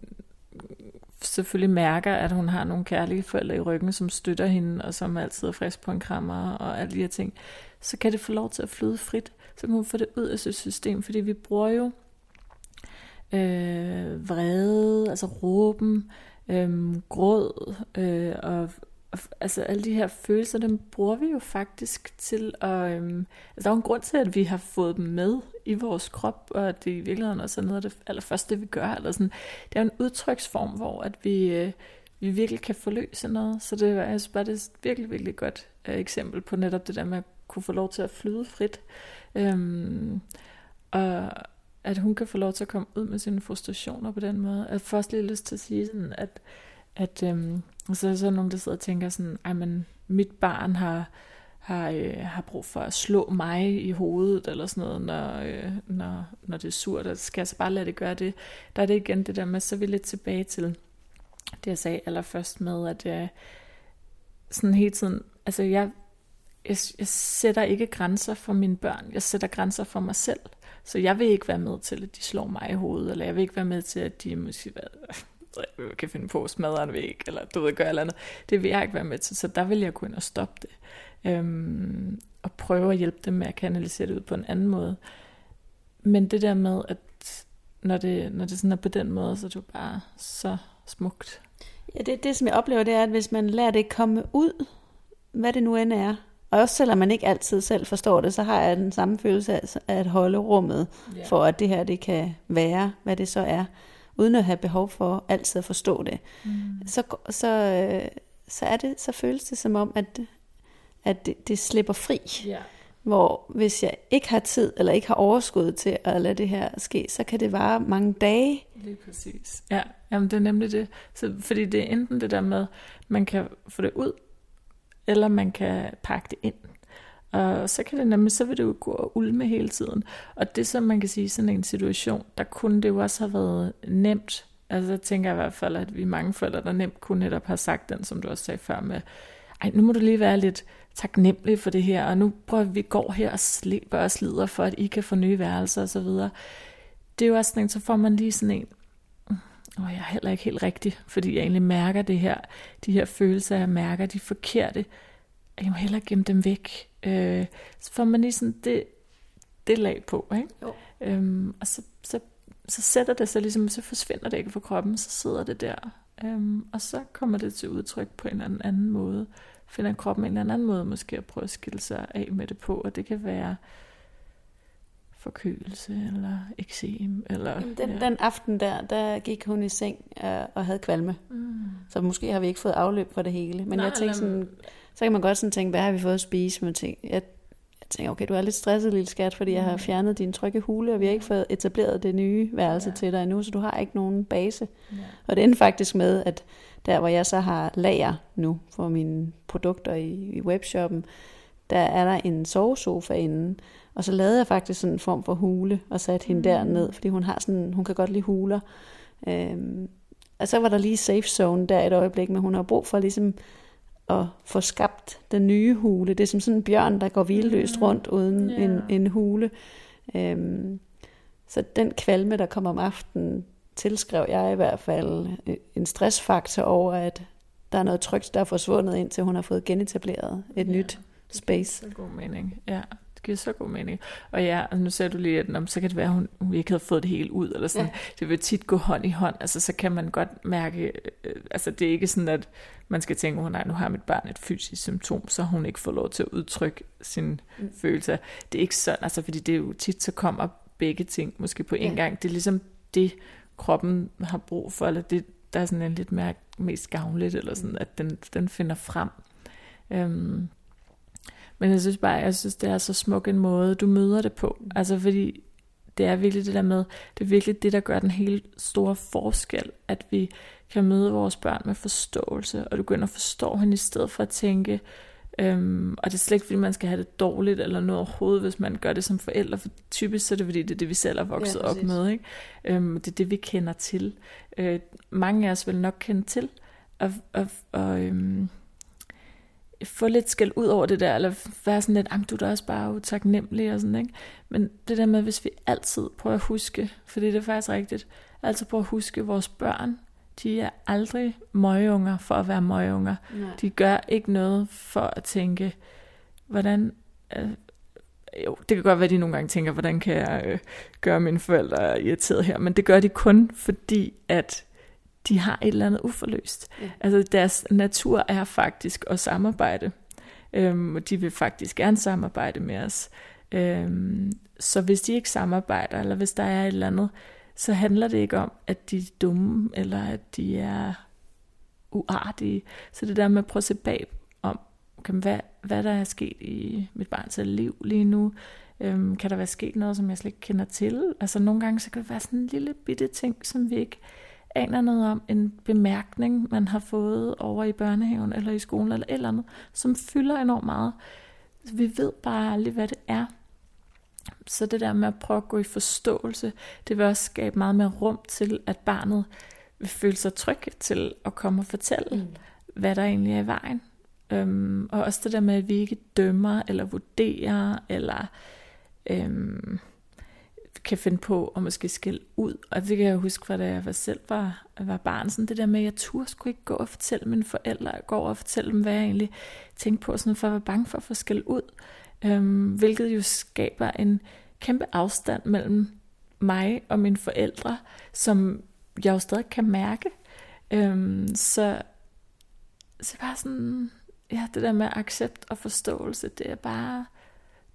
C: selvfølgelig mærker, at hun har nogle kærlige forældre i ryggen, som støtter hende, og som altid er frisk på en krammer, og alle de her ting, så kan det få lov til at flyde frit så kan hun få det ud af sit system, fordi vi bruger jo øh, vrede, altså råben, øh, gråd øh, og, altså alle de her følelser, dem bruger vi jo faktisk til at... Øhm, altså der er jo en grund til, at vi har fået dem med i vores krop, og at det i virkeligheden også er noget af det allerførste, vi gør. Eller sådan. Det er jo en udtryksform, hvor at vi, øh, vi virkelig kan forløse noget. Så det, er altså bare, det er et virkelig, virkelig godt øh, eksempel på netop det der med at kunne få lov til at flyde frit. Øhm, og at hun kan få lov til at komme ud med sine frustrationer på den måde. at først lige lyst til at sige sådan, at, at øhm, så er der så nogen, der sidder og tænker sådan, ej, men mit barn har, har, øh, har brug for at slå mig i hovedet, eller sådan noget, når, øh, når, når det er surt, og skal jeg så bare lade det gøre det. Der er det igen det der med, så er vi lidt tilbage til det, jeg sagde allerførst med, at jeg sådan hele tiden, altså jeg, jeg, jeg sætter ikke grænser for mine børn, jeg sætter grænser for mig selv. Så jeg vil ikke være med til, at de slår mig i hovedet, eller jeg vil ikke være med til, at de måske kan finde på at smadre en væg, eller du ved, gøre eller andet. Det vil jeg ikke være med til, så der vil jeg gå ind og stoppe det. Øhm, og prøve at hjælpe dem med at kanalisere det ud på en anden måde. Men det der med, at når det, når det sådan er på den måde, så er det jo bare så smukt.
B: Ja, det, det som jeg oplever, det er, at hvis man lader det komme ud, hvad det nu end er, og også selvom man ikke altid selv forstår det, så har jeg den samme følelse af at holde rummet yeah. for, at det her det kan være, hvad det så er, uden at have behov for altid at forstå det. Mm. Så, så, øh, så, er det, så føles det som om, at, at det, det slipper fri. Yeah. Hvor hvis jeg ikke har tid, eller ikke har overskud til at lade det her ske, så kan det vare mange dage.
C: Lige præcis. Ja, jamen det er nemlig det. Så, fordi det er enten det der med, man kan få det ud, eller man kan pakke det ind. Og så kan det nemlig, så vil det jo gå og ulme hele tiden. Og det som man kan sige i sådan en situation, der kunne det jo også have været nemt. Altså jeg tænker i hvert fald, at vi mange forældre, der nemt kunne netop have sagt den, som du også sagde før med, ej, nu må du lige være lidt taknemmelig for det her, og nu prøver vi går her og sliber og slider for, at I kan få nye værelser og så videre. Det er jo også sådan en, så får man lige sådan en, og jeg er heller ikke helt rigtig, fordi jeg egentlig mærker det her, de her følelser, jeg mærker, de forkerte, jeg må hellere gemme dem væk. Øh, så får man lige sådan det, det lag på, ikke? Jo. Øhm, og så, så, så sætter det sig ligesom, så forsvinder det ikke fra kroppen, så sidder det der. Øhm, og så kommer det til udtryk på en eller anden måde. Finder kroppen en eller anden måde måske at prøve at skille sig af med det på, og det kan være forkølelse eller eksem. Eller,
B: den, ja. den aften der, der gik hun i seng øh, og havde kvalme. Mm. Så måske har vi ikke fået afløb for det hele. Men Nej, jeg tænkte sådan, så kan man godt sådan tænke, hvad har vi fået at spise? Men tænker, jeg, jeg tænker, okay, du er lidt stresset, lille skat, fordi jeg har mm. fjernet din trygge hule, og vi har ikke fået etableret det nye værelse ja. til dig endnu, så du har ikke nogen base. Ja. Og det ender faktisk med, at der hvor jeg så har lager nu for mine produkter i, i webshoppen, der er der en sovesofa inde, og så lavede jeg faktisk sådan en form for hule, og satte hende mm. derned, fordi hun har sådan, hun kan godt lide huler. Øhm, og så var der lige safe zone der et øjeblik, men hun har brug for ligesom at få skabt den nye hule. Det er som sådan en bjørn, der går vildløst mm. rundt uden yeah. en, en hule. Øhm, så den kvalme, der kommer om aftenen, tilskrev jeg i hvert fald en stressfaktor over, at der er noget trygt, der er forsvundet, indtil hun har fået genetableret et ja, nyt space.
C: Det giver god mening, ja. Giver så god mening. Og ja, altså nu ser du lige, at om, så kan det være, at hun, hun ikke havde fået det hele ud, eller sådan. Ja. Det vil tit gå hånd i hånd. Altså, så kan man godt mærke, øh, altså det er ikke sådan, at man skal tænke, oh, nej, nu har mit barn et fysisk symptom, så hun ikke får lov til at udtrykke sin mm. følelser. Det er ikke sådan, altså, fordi det er jo tit, så kommer begge ting måske på en ja. gang. Det er ligesom det, kroppen har brug for, eller det, der er sådan en lidt mere, mest gavnligt, eller sådan, at den, den finder frem. Øhm, men jeg synes bare, jeg synes, det er så smuk en måde, du møder det på. Altså fordi det er virkelig det der med, det er virkelig det, der gør den helt store forskel, at vi kan møde vores børn med forståelse, og du går ind og forstår hende i stedet for at tænke, øhm, og det er slet ikke, fordi man skal have det dårligt eller noget overhovedet, hvis man gør det som forældre, for typisk så er det, fordi det er det, vi selv er vokset ja, op med, ikke? Øhm, det er det, vi kender til. Øh, mange af os vil nok kende til, og, og, og øhm, få lidt skæld ud over det der, eller være sådan lidt, du er da også bare utaknemmelig og sådan, ikke? Men det der med, hvis vi altid prøver at huske, for det er faktisk rigtigt, altid prøver at huske vores børn, de er aldrig møgeunger for at være møgeunger. De gør ikke noget for at tænke, hvordan... Øh, jo, det kan godt være, at de nogle gange tænker, hvordan kan jeg øh, gøre mine forældre irriteret her, men det gør de kun fordi, at de har et eller andet uforløst. Ja. Altså deres natur er faktisk at samarbejde. Øhm, og de vil faktisk gerne samarbejde med os. Øhm, så hvis de ikke samarbejder, eller hvis der er et eller andet, så handler det ikke om, at de er dumme, eller at de er uartige. Så det der med at prøve at se bag om, kan, hvad, hvad der er sket i mit barns liv lige nu, øhm, kan der være sket noget, som jeg slet ikke kender til. Altså nogle gange, så kan det være sådan en lille bitte ting, som vi ikke aner noget om, en bemærkning, man har fået over i børnehaven eller i skolen eller et eller andet, som fylder enormt meget. Vi ved bare aldrig, hvad det er. Så det der med at prøve at gå i forståelse, det vil også skabe meget mere rum til, at barnet vil føle sig tryg til at komme og fortælle, mm. hvad der egentlig er i vejen. Øhm, og også det der med, at vi ikke dømmer eller vurderer, eller øhm, kan finde på at måske skille ud. Og det kan jeg huske fra da jeg var selv var, var barn. Sådan det der med, at jeg turde skulle ikke gå og fortælle mine forældre, går og fortælle dem, hvad jeg egentlig tænkte på, sådan for at være bange for at få skille ud. Øhm, hvilket jo skaber en kæmpe afstand mellem mig og mine forældre, som jeg jo stadig kan mærke. Øhm, så, så bare sådan, ja, det der med accept og forståelse, det er bare,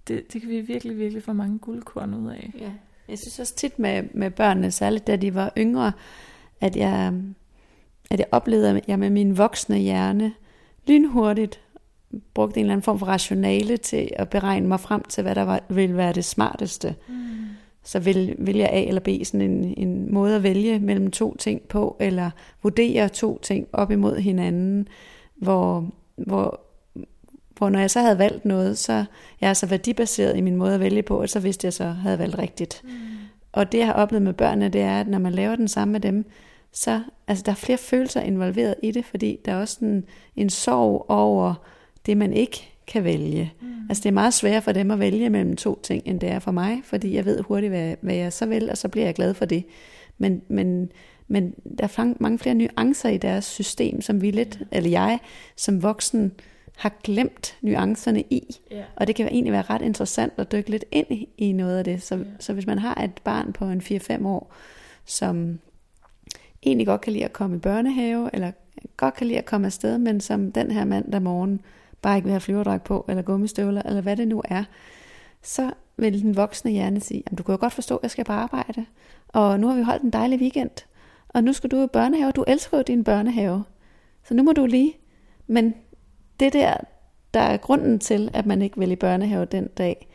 C: det, det kan vi virkelig, virkelig få mange guldkorn ud af.
B: Ja. Jeg synes også tit med, med børnene, særligt da de var yngre, at jeg, at jeg oplevede, at jeg med min voksne hjerne lynhurtigt brugte en eller anden form for rationale til at beregne mig frem til, hvad der var, ville være det smarteste. Mm. Så vil, vil jeg A eller B, sådan en, en måde at vælge mellem to ting på, eller vurdere to ting op imod hinanden, hvor, hvor, hvor når jeg så havde valgt noget, så jeg er så værdibaseret i min måde at vælge på, og så vidste jeg så, havde valgt rigtigt. Mm. Og det jeg har oplevet med børnene, det er, at når man laver den samme med dem, så altså, der er flere følelser involveret i det, fordi der er også en, en sorg over det, man ikke kan vælge. Mm. Altså det er meget sværere for dem at vælge mellem to ting, end det er for mig, fordi jeg ved hurtigt, hvad, hvad jeg så vil, og så bliver jeg glad for det. Men, men, men der er mange flere nuancer i deres system, som vi lidt, eller jeg som voksen, har glemt nuancerne i. Yeah. Og det kan egentlig være ret interessant at dykke lidt ind i noget af det. Så, yeah. så hvis man har et barn på en 4-5 år, som egentlig godt kan lide at komme i børnehave, eller godt kan lide at komme afsted, men som den her mandag morgen bare ikke vil have flyverdragt på, eller gummistøvler, eller hvad det nu er, så vil den voksne hjerne sige, du kan jo godt forstå, at jeg skal på arbejde, og nu har vi holdt en dejlig weekend, og nu skal du i børnehave, du elsker jo din børnehave, så nu må du lige, men det der, der er grunden til, at man ikke vil i børnehave den dag,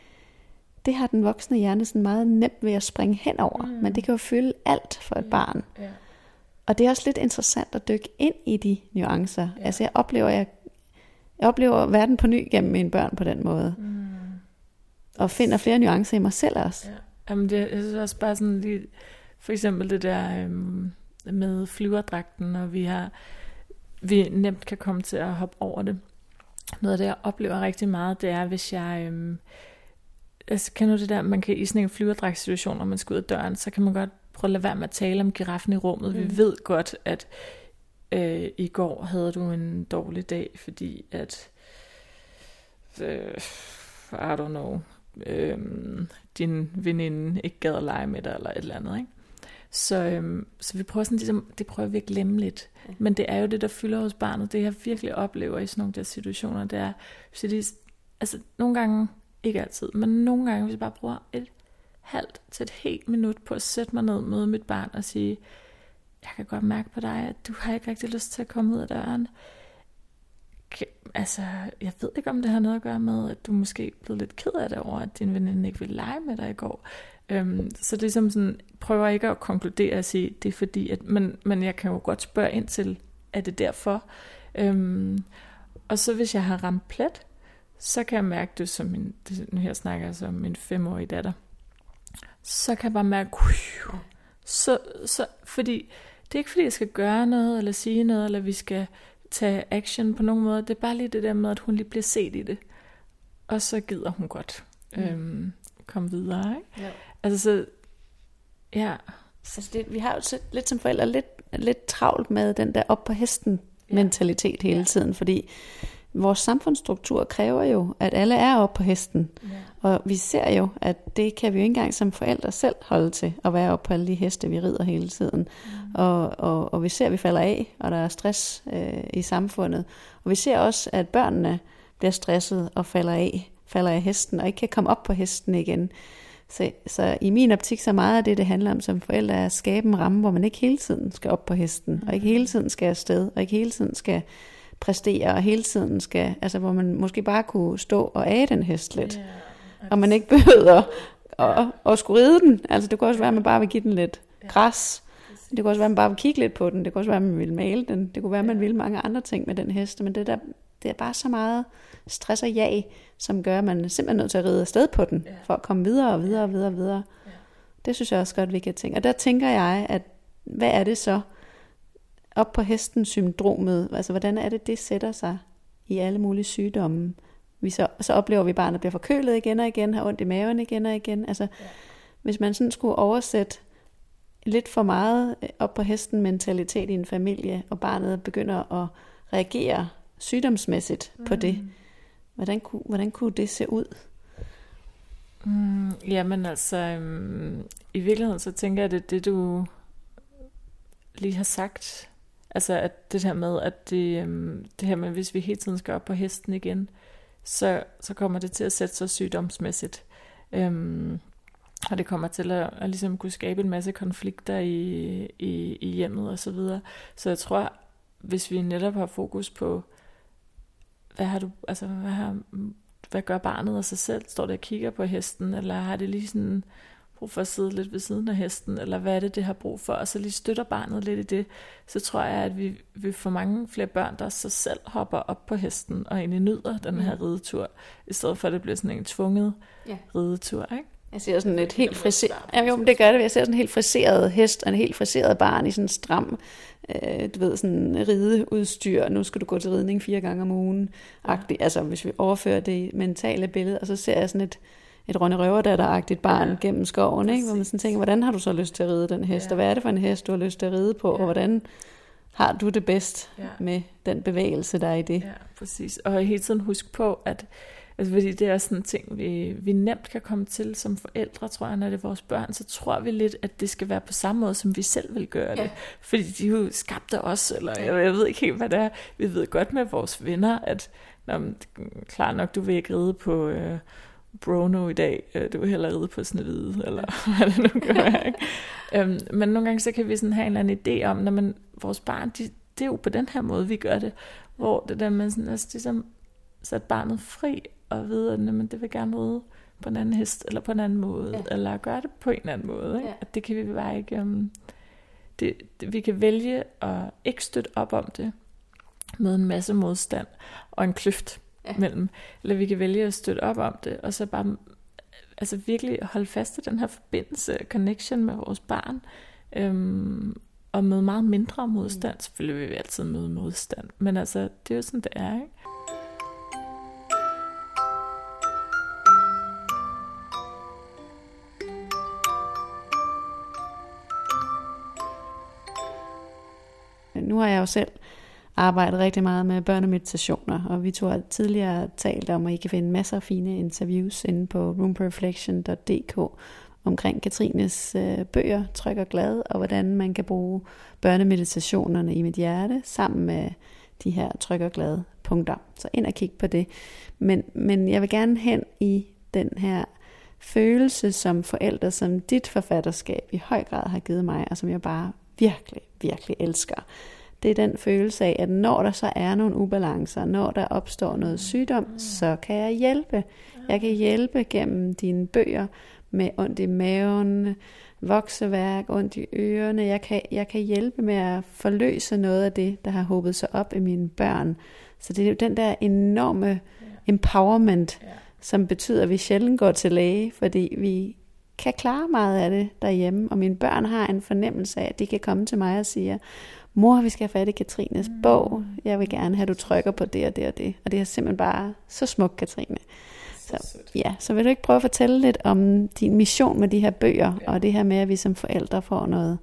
B: det har den voksne hjerne sådan meget nemt ved at springe hen over, mm. men det kan jo fylde alt for et barn. Ja. Og det er også lidt interessant at dykke ind i de nuancer. Ja. Altså jeg oplever, jeg, jeg oplever verden på ny gennem mine børn på den måde. Mm. Og finder flere nuancer i mig selv også. Ja.
C: Jamen det jeg synes også bare sådan lige, for eksempel det der øhm, med flyverdragten, og vi har vi nemt kan komme til at hoppe over det. Noget af det, jeg oplever rigtig meget, det er, hvis jeg... Øhm, altså, kan du det der, man kan i sådan en flyverdragtssituation, når man skal ud af døren, så kan man godt prøve at lade være med at tale om giraffen i rummet. Mm. Vi ved godt, at øh, i går havde du en dårlig dag, fordi at... Øh, I don't know, øh, din veninde ikke gad at lege med dig, eller et eller andet, ikke? Så, øhm, så vi prøver sådan ligesom, det prøver vi at glemme lidt. Ja. Men det er jo det, der fylder hos barnet. Det jeg virkelig oplever i sådan nogle der situationer, det er, hvis det, altså nogle gange, ikke altid, men nogle gange, hvis jeg bare bruger et halvt til et helt minut på at sætte mig ned med mit barn og sige, jeg kan godt mærke på dig, at du har ikke rigtig lyst til at komme ud af døren. Altså, jeg ved ikke, om det har noget at gøre med, at du måske er blevet lidt ked af det over, at din veninde ikke ville lege med dig i går. Øhm, så det er som sådan, prøver ikke at konkludere og sige, det er fordi, at, men, men jeg kan jo godt spørge ind til, er det derfor? Øhm, og så hvis jeg har ramt plet, så kan jeg mærke det som min, det, nu her snakker jeg som min femårige datter, så kan jeg bare mærke, så, så, fordi det er ikke fordi, jeg skal gøre noget, eller sige noget, eller vi skal tage action på nogen måde. Det er bare lige det der med, at hun lige bliver set i det. Og så gider hun godt mm. øhm, komme videre. Ikke? Ja. Altså så, ja. Så
B: altså det, vi har jo lidt som forældre lidt, lidt travlt med den der op på hesten mentalitet hele ja. tiden, fordi vores samfundsstruktur kræver jo, at alle er oppe på hesten. Ja. Og vi ser jo, at det kan vi jo ikke engang som forældre selv holde til, at være oppe på alle de heste, vi rider hele tiden. Mm. Og, og, og vi ser, at vi falder af, og der er stress øh, i samfundet. Og vi ser også, at børnene bliver stresset og falder af, falder af hesten, og ikke kan komme op på hesten igen. Så, så i min optik, så meget af det, det handler om som forældre, er at skabe en ramme, hvor man ikke hele tiden skal op på hesten, mm. og ikke hele tiden skal afsted, og ikke hele tiden skal præstere, og hele tiden skal, altså hvor man måske bare kunne stå og age den hest lidt, yeah, og man ikke behøver at, at, at skulle ride den. Altså det kunne også være, at man bare vil give den lidt græs, det kunne også være, at man bare vil kigge lidt på den, det kunne også være, at man ville male den, det kunne være, at man ville mange andre ting med den hest, men det der, det er bare så meget stress og jag, som gør, at man er simpelthen nødt til at ride afsted på den, for at komme videre og videre og videre og videre. Det synes jeg også godt, vi kan tænke. Og der tænker jeg, at hvad er det så, op på hesten syndromet, altså hvordan er det, det sætter sig i alle mulige sygdomme. Vi så, så oplever vi at bliver forkølet igen og igen, har ondt i maven igen og igen. Altså, ja. hvis man sådan skulle oversætte lidt for meget op på hesten mentalitet i en familie, og barnet begynder at reagere sygdomsmæssigt mm. på det, hvordan kunne, hvordan kunne det se ud?
C: Mm, jamen altså, øhm, i virkeligheden så tænker jeg, at det det, du lige har sagt, Altså at det her med, at det, øhm, det her med, hvis vi hele tiden skal op på hesten igen, så, så kommer det til at sætte sig sygdomsmæssigt. Øhm, og det kommer til at, at ligesom kunne skabe en masse konflikter i, i, i hjemmet og så videre. Så jeg tror, hvis vi netop har fokus på, hvad har du, altså hvad, har, hvad gør barnet af sig selv? Står det og kigger på hesten, eller har det lige sådan brug for at sidde lidt ved siden af hesten, eller hvad er det, det har brug for, og så lige støtter barnet lidt i det, så tror jeg, at vi vil få mange flere børn, der så selv hopper op på hesten, og egentlig nyder den her mm. ridetur, i stedet for at det bliver sådan en tvunget ja. ridetur, ikke?
B: Jeg ser sådan et helt friseret, ja, jo, det gør det, jeg ser sådan en helt friseret hest, og en helt friseret barn i sådan en stram, øh, du ved, sådan rideudstyr, nu skal du gå til ridning fire gange om ugen, ja. altså hvis vi overfører det mentale billede, og så ser jeg sådan et, et Ronny Røverdatter-agtigt barn ja. gennem skoven, ikke? hvor man sådan tænker, hvordan har du så lyst til at ride den hest, ja. og hvad er det for en hest, du har lyst til at ride på, ja. og hvordan har du det bedst ja. med den bevægelse, der er i det.
C: Ja, præcis. Og hele tiden husk på, at altså, fordi det er sådan en ting, vi, vi nemt kan komme til som forældre, tror jeg, når det er vores børn, så tror vi lidt, at det skal være på samme måde, som vi selv vil gøre det. Ja. Fordi de jo skabte os, eller jeg, jeg ved ikke helt, hvad det er. Vi ved godt med vores venner, at Nå, klar nok, du vil ikke ride på... Øh, Brono i dag, øh, du vil hellere ride på Snevide, eller hvad det nu kan være. Ikke? øhm, men nogle gange så kan vi sådan have en eller anden idé om, når man, vores barn, de, det er jo på den her måde, vi gør det, hvor det der med sådan, altså, ligesom sat barnet fri, og vide, at jamen, det vil gerne ride på en anden hest, eller på en anden måde, ja. eller gøre det på en anden måde. Ikke? Ja. At det kan vi bare ikke... Um, det, det, vi kan vælge at ikke støtte op om det med en masse modstand og en kløft ja. mellem. Eller vi kan vælge at støtte op om det, og så bare altså virkelig holde fast i den her forbindelse, connection med vores barn, øhm, og med meget mindre modstand. Mm. Selvfølgelig vil vi altid møde modstand, men altså, det er jo sådan, det er, ikke?
B: Nu har jeg jo selv arbejdet rigtig meget med børnemeditationer, og vi to har tidligere talt om, at I kan finde masser af fine interviews inde på roomperflection.dk omkring Katrines øh, bøger, Tryk og Glad, og hvordan man kan bruge børnemeditationerne i mit hjerte sammen med de her Tryk og Glad punkter. Så ind og kig på det. Men, men jeg vil gerne hen i den her følelse som forældre, som dit forfatterskab i høj grad har givet mig, og som jeg bare virkelig, virkelig elsker det er den følelse af, at når der så er nogle ubalancer, når der opstår noget sygdom, så kan jeg hjælpe. Jeg kan hjælpe gennem dine bøger med ondt i maven, vokseværk, ondt i ørerne. Jeg kan, jeg kan hjælpe med at forløse noget af det, der har håbet sig op i mine børn. Så det er jo den der enorme empowerment, som betyder, at vi sjældent går til læge, fordi vi kan klare meget af det derhjemme, og mine børn har en fornemmelse af, at de kan komme til mig og sige, mor, vi skal have fat i Katrines mm. bog. Jeg vil gerne have, at du trykker på det og det og det. Og det er simpelthen bare så smukt, Katrine. Så, ja, så vil du ikke prøve at fortælle lidt om din mission med de her bøger, ja. og det her med, at vi som forældre får noget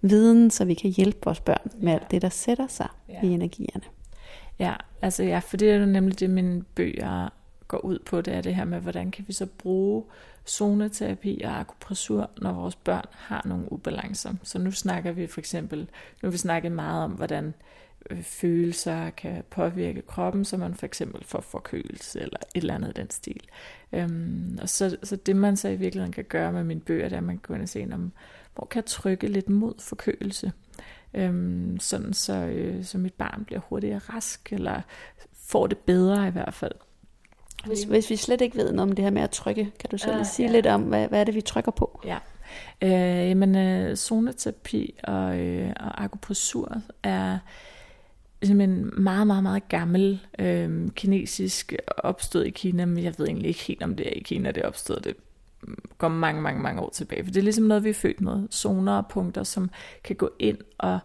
B: viden, så vi kan hjælpe vores børn med ja. alt det, der sætter sig ja. i energierne.
C: Ja, Altså ja, for det er jo nemlig det, mine bøger går ud på, det er det her med, hvordan kan vi så bruge zoneterapi og akupressur, når vores børn har nogle ubalancer. Så nu snakker vi for eksempel, nu har vi snakket meget om, hvordan øh, følelser kan påvirke kroppen, så man for eksempel får forkølelse eller et eller andet i den stil. Øhm, og så, så det man så i virkeligheden kan gøre med mine bøger, det er, at man kan gå ind og se, om, hvor kan jeg trykke lidt mod forkølelse, øhm, sådan så, øh, så mit barn bliver hurtigere rask, eller får det bedre i hvert fald.
B: Hvis, hvis vi slet ikke ved noget om det her med at trykke, kan du så lige uh, sige ja. lidt om, hvad, hvad er det, vi trykker på?
C: Ja, øh, jamen øh, zoneterapi og, øh, og akupressur er simpelthen meget, meget, meget gammel øh, kinesisk opstået i Kina, men jeg ved egentlig ikke helt, om det er i Kina, det opstået. Det går mange, mange, mange år tilbage. For det er ligesom noget, vi er født med. Zoner og punkter, som kan gå ind og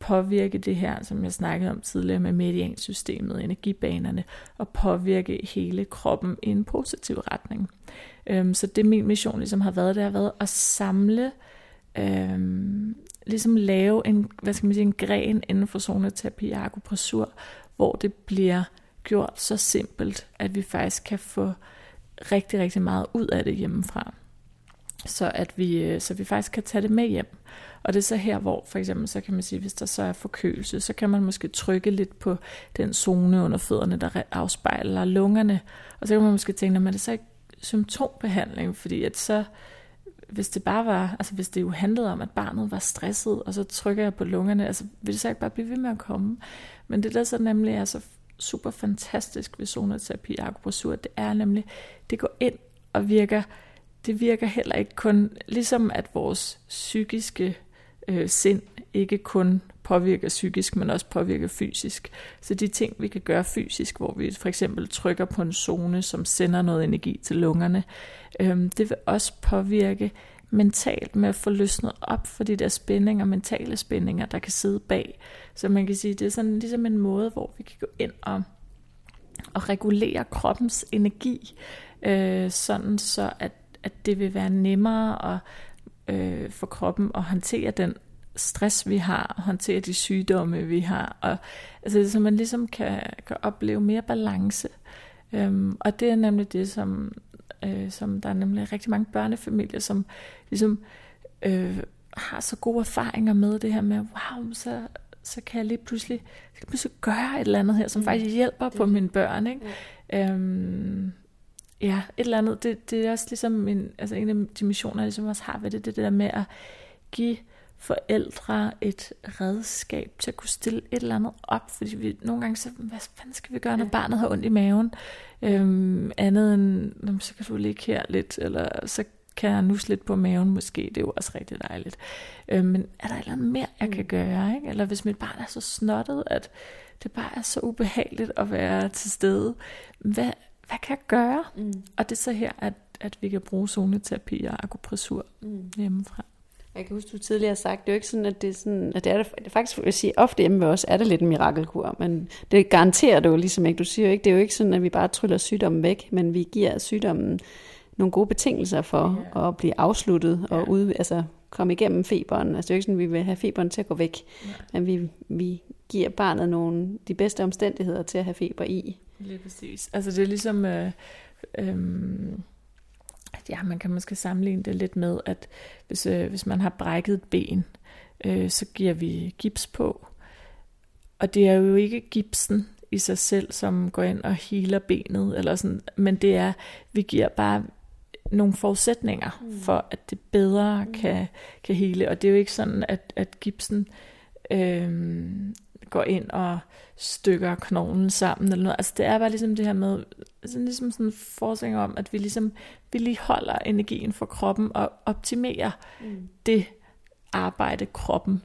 C: påvirke det her, som jeg snakkede om tidligere med mediansystemet, energibanerne, og påvirke hele kroppen i en positiv retning. Øhm, så det min mission ligesom har været, det har været at samle, øhm, ligesom lave en, hvad skal man sige, en gren inden for zoneterapi og akupressur, hvor det bliver gjort så simpelt, at vi faktisk kan få rigtig, rigtig meget ud af det hjemmefra. Så at vi, øh, så vi faktisk kan tage det med hjem. Og det er så her, hvor for eksempel, så kan man sige, hvis der så er forkølelse, så kan man måske trykke lidt på den zone under fødderne, der afspejler lungerne. Og så kan man måske tænke, at det så ikke symptombehandling, fordi at så, hvis det bare var, altså hvis det jo handlede om, at barnet var stresset, og så trykker jeg på lungerne, altså vil det så ikke bare blive ved med at komme? Men det der så nemlig er så super fantastisk ved zoneterapi og akupressur, det er nemlig, det går ind og virker, det virker heller ikke kun, ligesom at vores psykiske øh, sind ikke kun påvirker psykisk, men også påvirker fysisk. Så de ting, vi kan gøre fysisk, hvor vi for eksempel trykker på en zone, som sender noget energi til lungerne, øh, det vil også påvirke mentalt med at få løsnet op for de der spændinger, mentale spændinger, der kan sidde bag. Så man kan sige, det er sådan ligesom en måde, hvor vi kan gå ind og, og regulere kroppens energi, øh, sådan så at, at det vil være nemmere at øh, for kroppen at håndtere den stress, vi har, og håndtere de sygdomme, vi har. Og, altså, så man ligesom kan, kan opleve mere balance. Øhm, og det er nemlig det, som, øh, som der er nemlig rigtig mange børnefamilier, som ligesom øh, har så gode erfaringer med det her med, wow, så, så kan jeg lige pludselig, skal pludselig gøre et eller andet her, som mm. faktisk hjælper på mine børn. Ikke? Ja. Øhm, ja, et eller andet. Det, det er også ligesom en, altså en af de missioner, jeg ligesom også har ved det, det der med at give forældre et redskab til at kunne stille et eller andet op, fordi vi nogle gange så, hvad fanden skal vi gøre, når ja. barnet har ondt i maven? Øhm, andet end, så kan du ligge her lidt, eller så kan jeg nusse lidt på maven måske, det er jo også rigtig dejligt. Øhm, men er der et eller andet mere, jeg mm. kan gøre? Ikke? Eller hvis mit barn er så snottet, at det bare er så ubehageligt at være til stede, hvad, hvad kan jeg gøre? Mm. Og det er så her, at, at vi kan bruge zoneterapi og akupressur mm. hjemmefra.
B: Jeg kan huske, du tidligere har sagt, det er jo ikke sådan, at det er sådan, at det er, det, er faktisk, vil jeg sige, ofte hjemme ved os er det lidt en mirakelkur, men det garanterer du jo ligesom ikke. Du siger jo ikke, det er jo ikke sådan, at vi bare tryller sygdommen væk, men vi giver sygdommen nogle gode betingelser for ja. at blive afsluttet og ja. ud, altså komme igennem feberen. Altså det er jo ikke sådan, at vi vil have feberen til at gå væk, ja. men vi, vi giver barnet nogle, de bedste omstændigheder til at have feber i.
C: Lige præcis. Altså det er ligesom... Øh, øh, ja, man kan måske sammenligne det lidt med, at hvis, øh, hvis man har brækket et ben, øh, så giver vi gips på. Og det er jo ikke gipsen i sig selv, som går ind og healer benet, eller sådan, men det er, vi giver bare nogle forudsætninger mm. for, at det bedre mm. kan, kan hele. Og det er jo ikke sådan, at, at gipsen øh, går ind og stykker knoglen sammen eller noget. Altså det er bare ligesom det her med, altså ligesom sådan en forskning om, at vi ligesom vedligeholder energien for kroppen og optimerer mm. det arbejde, kroppen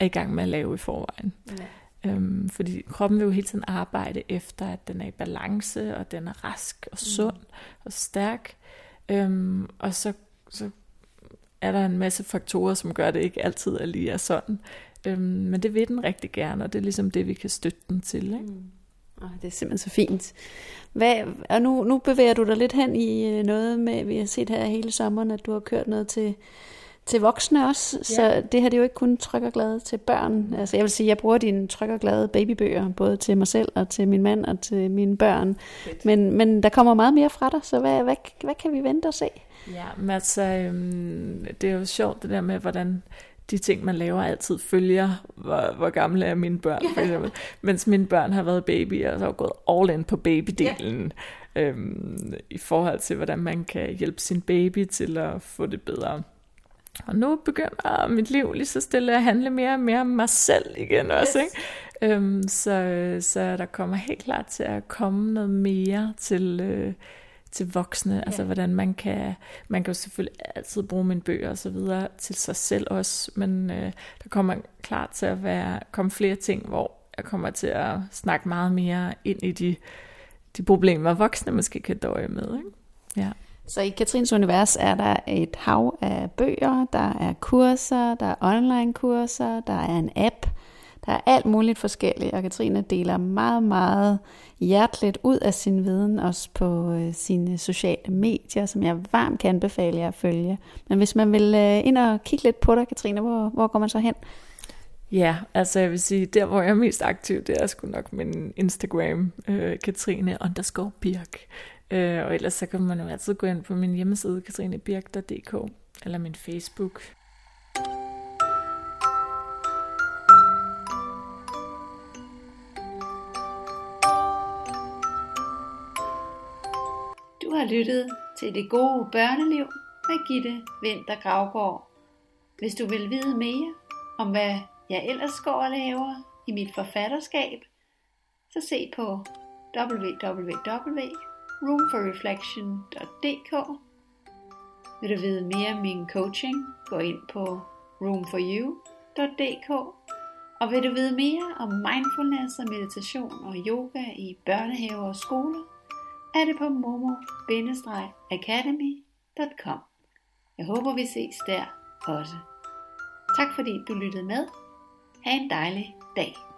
C: er i gang med at lave i forvejen. Ja. Øhm, fordi kroppen vil jo hele tiden arbejde efter, at den er i balance, og den er rask og mm. sund mm. og stærk. Øhm, og så, så er der en masse faktorer, som gør, at det ikke altid er lige er sådan. Øhm, men det vil den rigtig gerne, og det er ligesom det, vi kan støtte den til. Ikke? Mm.
B: Oh, det er simpelthen så fint. Hvad, og nu, nu bevæger du dig lidt hen i øh, noget med, vi har set her hele sommeren, at du har kørt noget til, til voksne også, ja. så det her det er jo ikke kun tryk og glade til børn. Altså jeg vil sige, jeg bruger dine tryk og glade babybøger, både til mig selv og til min mand og til mine børn. Men, men der kommer meget mere fra dig, så hvad, hvad, hvad kan vi vente og se?
C: Ja, men altså, øhm, det er jo sjovt det der med, hvordan de ting, man laver, altid følger, hvor, hvor gamle er mine børn, for eksempel. Mens mine børn har været baby, og så har gået all in på babydelen, ja. øhm, i forhold til, hvordan man kan hjælpe sin baby til at få det bedre. Og nu begynder mit liv lige så stille at handle mere og mere om mig selv igen også. Yes. Ikke? Øhm, så, så der kommer helt klart til at komme noget mere til, øh, til voksne. Ja. Altså hvordan man kan, man kan jo selvfølgelig altid bruge mine bøger og så videre til sig selv også, men øh, der kommer klart til at være, komme flere ting, hvor jeg kommer til at snakke meget mere ind i de, de problemer, voksne måske kan døje med. Ikke? Ja.
B: Så i Katrins Univers er der et hav af bøger, der er kurser, der er online kurser, der er en app, der er alt muligt forskelligt, og Katrine deler meget, meget hjerteligt ud af sin viden, også på øh, sine sociale medier, som jeg varmt kan anbefale jer at følge. Men hvis man vil øh, ind og kigge lidt på dig, Katrine, hvor, hvor går man så hen?
C: Ja, altså jeg vil sige, der hvor jeg er mest aktiv, det er sgu nok min Instagram, øh, Katrine underscore Birk. Øh, og ellers så kan man jo altid gå ind på min hjemmeside, katrinebirk.dk, eller min Facebook.
A: Har lyttet til Det Gode Børneliv med Gitte Vinter Gravgaard. Hvis du vil vide mere om, hvad jeg ellers går og laver i mit forfatterskab, så se på www.roomforreflection.dk Vil du vide mere om min coaching, gå ind på roomforyou.dk og vil du vide mere om mindfulness og meditation og yoga i børnehaver og skoler, er det på momo-academy.com. Jeg håber vi ses der også. Tak fordi du lyttede med. Ha' en dejlig dag.